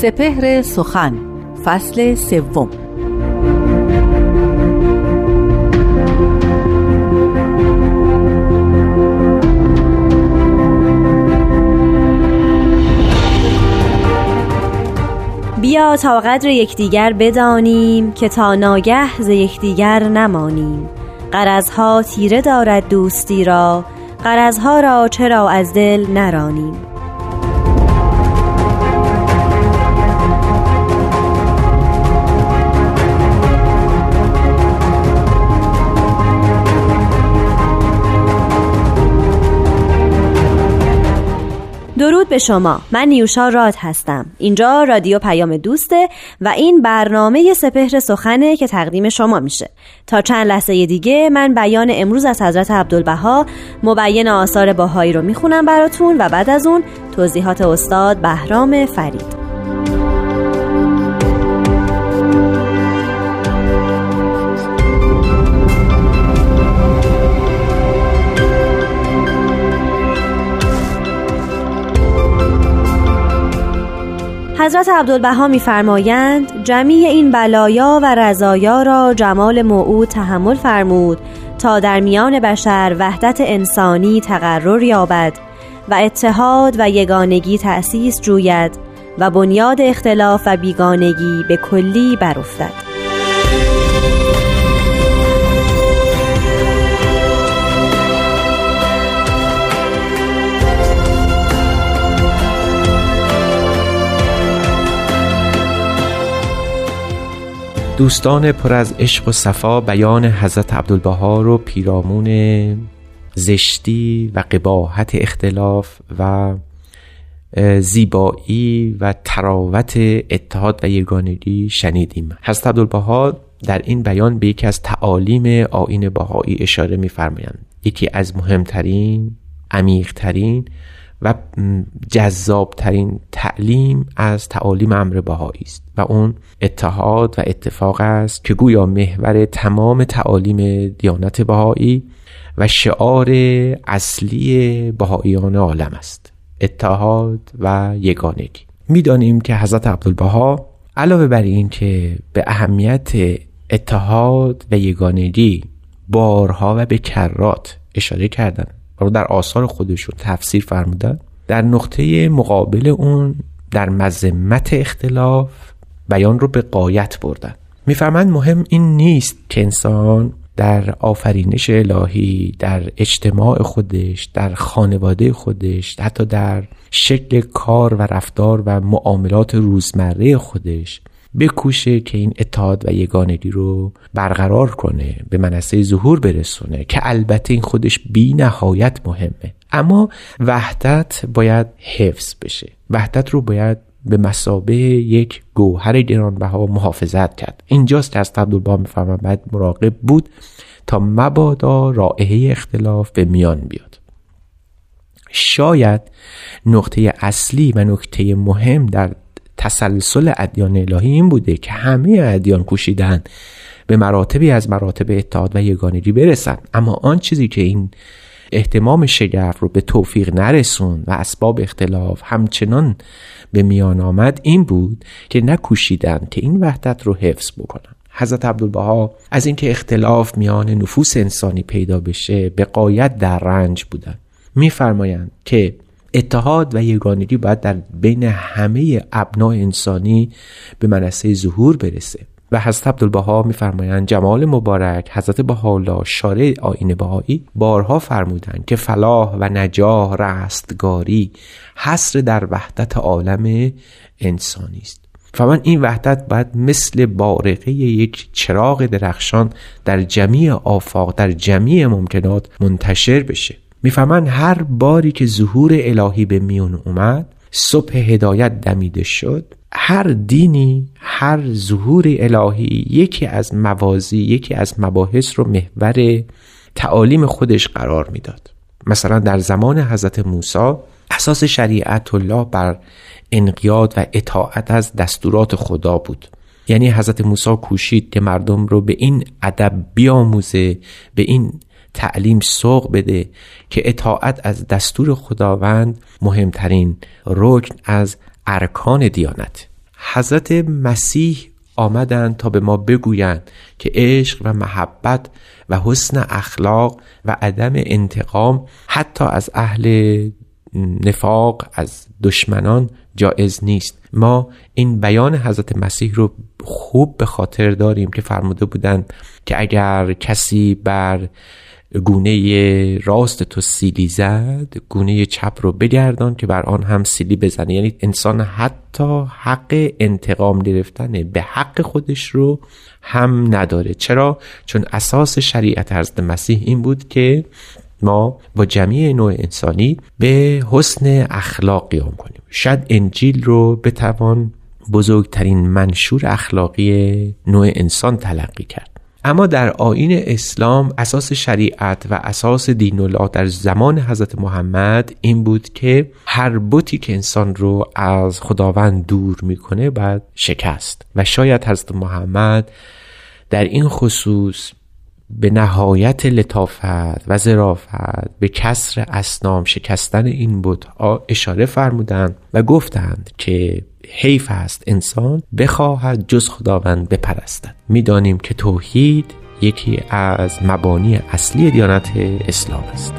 سپهر سخن فصل سوم. بیا تا قدر یکدیگر بدانیم که تا ناگه ز یکدیگر نمانیم. قرضها تیره دارد دوستی را قرضها را چرا از دل نرانیم. درود به شما. من نیوشا راد هستم. اینجا رادیو پیام دوسته و این برنامه سپهر سخنه که تقدیم شما میشه. تا چند لحظه دیگه من بیان امروز از حضرت عبدالبها مبین آثار باهایی رو می‌خونم براتون و بعد از اون توضیحات استاد بهرام فرید. حضرت عبدالبها میفرمایند جمیع این بلایا و رضایا را جمال موعود تحمل فرمود تا در میان بشر وحدت انسانی تقرر یابد و اتحاد و یگانگی تأسیس جوید و بنیاد اختلاف و بیگانگی به کلی برافتد. دوستان پر از عشق و صفا بیان حضرت عبدالبها رو پیرامون زشتی و قباحت اختلاف و زیبایی و تراوت اتحاد و یگانگی شنیدیم. حضرت عبدالبها در این بیان به یکی از تعالیم آین بهایی اشاره میفرمایند. یکی از مهمترین عمیقترین و جذابترین تعلیم از تعالیم امر بهایی است. و اون اتحاد و اتفاق است که گویا محور تمام تعالیم دیانت بهایی و شعار اصلی بهاییان عالم است. اتحاد و یگانگی. می‌دانیم که حضرت عبدالبها علاوه بر این که به اهمیت اتحاد و یگانگی بارها و به کرات اشاره کردند در آثار خودشون تفسیر فرمودن. در نقطه مقابل اون در مذمت اختلاف بیان رو به قایت بردن. میفرمند مهم این نیست که انسان در آفرینش الهی در اجتماع خودش در خانواده خودش حتی در شکل کار و رفتار و معاملات روزمره خودش بکوشه که این اتحاد و یگانگی رو برقرار کنه به منصه ظهور برسونه که البته این خودش بی نهایت مهمه. اما وحدت باید حفظ بشه. وحدت رو باید به مسابه یک گوهر گرانبها محافظت کرد. اینجاست که از عبدالبها می‌فهمم باید مراقب بود تا مبادا رائحه اختلاف به میان بیاد. شاید نقطه اصلی و نکته مهم در تسلسل ادیان الهی این بوده که همه ادیان کوشیدن به مراتبی از مراتب اتحاد و یگانگی برسن. اما آن چیزی که این احتمام شگرف رو به توفیق نرسون و اسباب اختلاف همچنان به میان آمد این بود که نکوشیدن که این وحدت رو حفظ بکنن. حضرت عبدالبها از اینکه اختلاف میان نفوس انسانی پیدا بشه به قایت در رنج بودن. میفرمایند که اتحاد و یگانگی باید در بین همه ابناع انسانی به منصه ظهور برسه. و حضرت عبدالبها میفرمایند جمال مبارک حضرت بهاءالله شارع آین بهایی بارها فرمودند که فلاح و نجاح رستگاری حصر در وحدت عالم انسانی است. فمن این وحدت باید مثل بارقه یک چراغ درخشان در جمیع آفاق در جمیع ممکنات منتشر بشه. می‌فهمن هر باری که ظهور الهی به میون اومد صبح هدایت دمیده شد. هر دینی هر ظهور الهی یکی از موازی یکی از مباحث رو محور تعالیم خودش قرار می‌داد. مثلا در زمان حضرت موسی اساس شریعت الله بر انقیاد و اطاعت از دستورات خدا بود. یعنی حضرت موسی کوشید که مردم رو به این ادب بیاموزه به این تعلیم سوق بده که اطاعت از دستور خداوند مهمترین رکن از ارکان دیانت. حضرت مسیح آمدند تا به ما بگویند که عشق و محبت و حسن اخلاق و عدم انتقام حتی از اهل نفاق از دشمنان جایز نیست. ما این بیان حضرت مسیح رو خوب به خاطر داریم که فرموده بودند که اگر کسی بر گونه راست تو سیلی زد گونه چپ رو بگردان که بر آن هم سیلی بزنه. یعنی انسان حتی حق انتقام گرفتن به حق خودش رو هم نداره. چرا؟ چون اساس شریعت حضرت مسیح این بود که ما با جمعی نوع انسانی به حسن اخلاق قیام کنیم. شاید انجیل رو بتوان بزرگترین منشور اخلاقی نوع انسان تلقی کرد. اما در آین اسلام اساس شریعت و اساس دین الله در زمان حضرت محمد این بود که هر بوتی که انسان رو از خداوند دور می‌کنه باید شکست. و شاید حضرت محمد در این خصوص به نهایت لطافت و ظرافت به کسر اسنام شکستن این بتها اشاره فرمودند و گفتند که حیف است انسان بخواهد جز خداوند بپرستد. می‌دانیم که توحید یکی از مبانی اصلی دیانت اسلام است.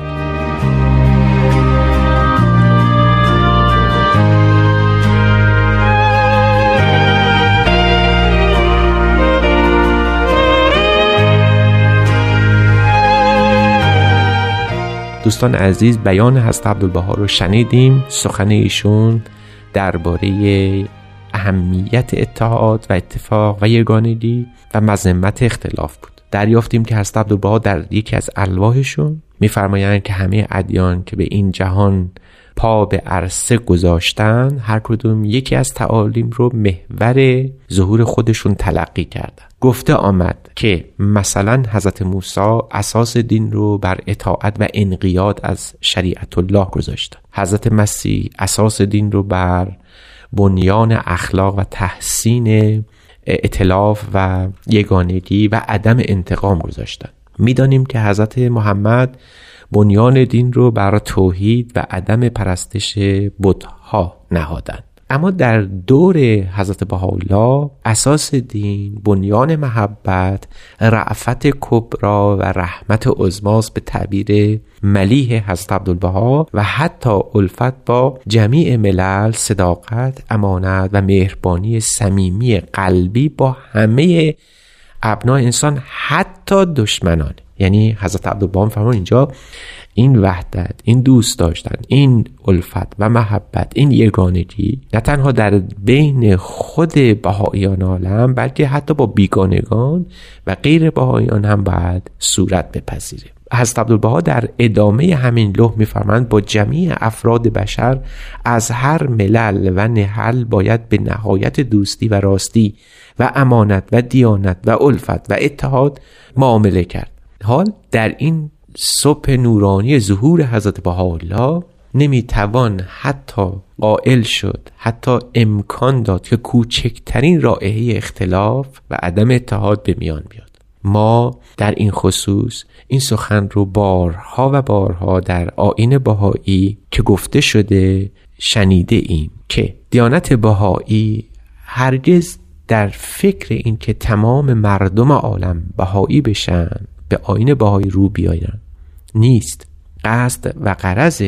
دوستان عزیز بیان حضرت عبدالبها رو شنیدیم. سخن ایشون درباره اهمیت اتحاد و اتفاق و یگانگی و مذمت اختلاف بود. دریافتیم که حضرت عبدالبها در یکی از الواحشون. میفرمایند که همه ادیان که به این جهان پا به عرصه گذاشتن هر کدوم یکی از تعالیم رو محور ظهور خودشون تلقی کردن. گفته آمد که مثلا حضرت موسی اساس دین رو بر اطاعت و انقیاد از شریعت الله گذاشتن حضرت مسیح اساس دین رو بر بنیان اخلاق و تحسین اطلاف و یگانگی و عدم انتقام گذاشتن. می‌دانیم که حضرت محمد بنیان دین رو بر توحید و عدم پرستش بتها نهادند اما در دور حضرت بهاءالله اساس دین بنیان محبت رعفت کبرا و رحمت عظماست به تعبیر ملیح حضرت عبدالبها و حتی الفت با جمیع ملل صداقت امانت و مهربانی صمیمی قلبی با همه ابنای انسان حتی دشمنان. یعنی حضرت عبدالبها فرمان اینجا این وحدت این دوست داشتن این الفت و محبت این یگانگی نه تنها در بین خود بهاییان عالم بلکه حتی با بیگانگان و غیر بهاییان هم باید صورت بپذیره. حضرت عبدالبها در ادامه همین لوح میفرمند با جمیع افراد بشر از هر ملل و نهل باید به نهایت دوستی و راستی و امانت و دیانت و الفت و اتحاد معامله کرد. حال در این صبح نورانی ظهور حضرت بهاءالله نمی‌توان حتی قائل شد حتی امکان داد که کوچکترین رائحه اختلاف و عدم اتحاد به میان بیاد. ما در این خصوص این سخن رو بارها و بارها در آین بهایی که گفته شده شنیده ایم که دیانت بهایی هرگز در فکر این که تمام مردم عالم بهایی بشن به آین بهایی رو بیاین نیست. قصد و قرض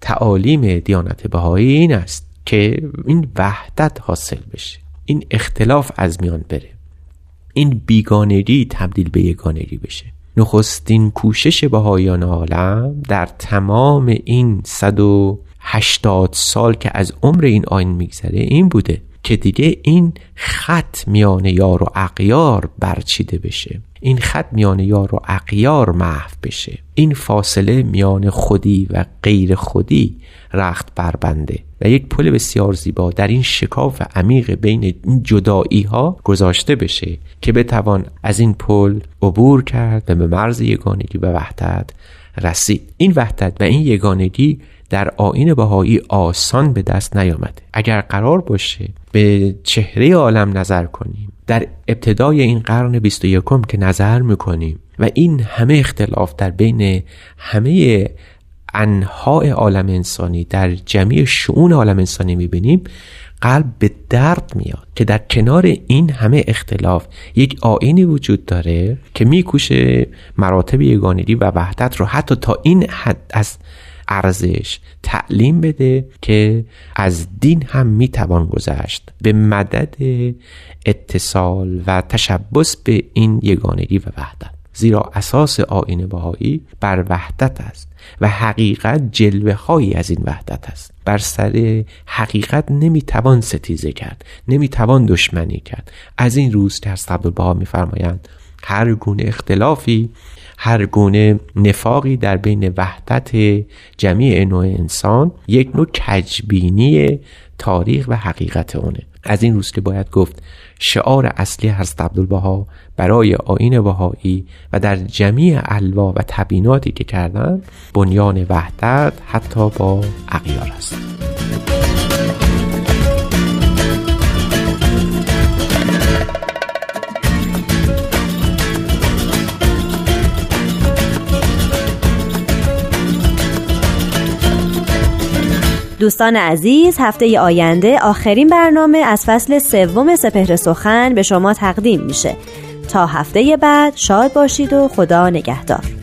تعالیم دیانت بهایی این است که این وحدت حاصل بشه. این اختلاف از میان بره. این بیگانگی تبدیل به یگانگی بشه. نخستین کوشش بهایان عالم در تمام این 180 سال که از عمر این آین میگذره این بوده که دیگه این خط میان یار و اقیار برچیده بشه. این خط میان یار و اقیار محو بشه. این فاصله میان خودی و غیر خودی رخت بربنده و یک پل بسیار زیبا در این شکاف عمیق بین این جدایی ها گذاشته بشه که بتوان از این پل عبور کرد و به مرز یگانگی و وحدت رسید. این وحدت و این یگانگی در آین بهایی آسان به دست نیامده اگر قرار باشه به چهره عالم نظر کنیم در ابتدای این قرن 21 که نظر می‌کنیم و این همه اختلاف در بین همه انهای عالم انسانی در جمعی شعون عالم انسانی می‌بینیم قلب به درد میاد که در کنار این همه اختلاف یک آینی وجود داره که میکوشه مراتب یگانگی و وحدت رو حتی تا این حد از ارزش تعلیم بده که از دین هم می‌توان گذشت. به مدد اتصال و تشبس به این یگانگی و وحدت. زیرا اساس آین بهایی بر وحدت است و حقیقت جلوه هایی از این وحدت است. بر سر حقیقت نمی‌توان ستیزه کرد نمی‌توان دشمنی کرد. از این روز که از عبدالبها میفرمایند هر گونه اختلافی هر گونه نفاقی در بین وحدت جمیع نوع انسان یک نوع کجبینی تاریخ و حقیقت اونه. از این روز که باید گفت شعار اصلی حضرت عبدالبها برای آین بهایی و در جمیع الوا و تبیناتی که کردن بنیان وحدت حتی با اغیار است. دوستان عزیز هفته آینده آخرین برنامه از فصل سوم سپهر سخن به شما تقدیم میشه. تا هفته بعد شاد باشید و خدا نگهدار.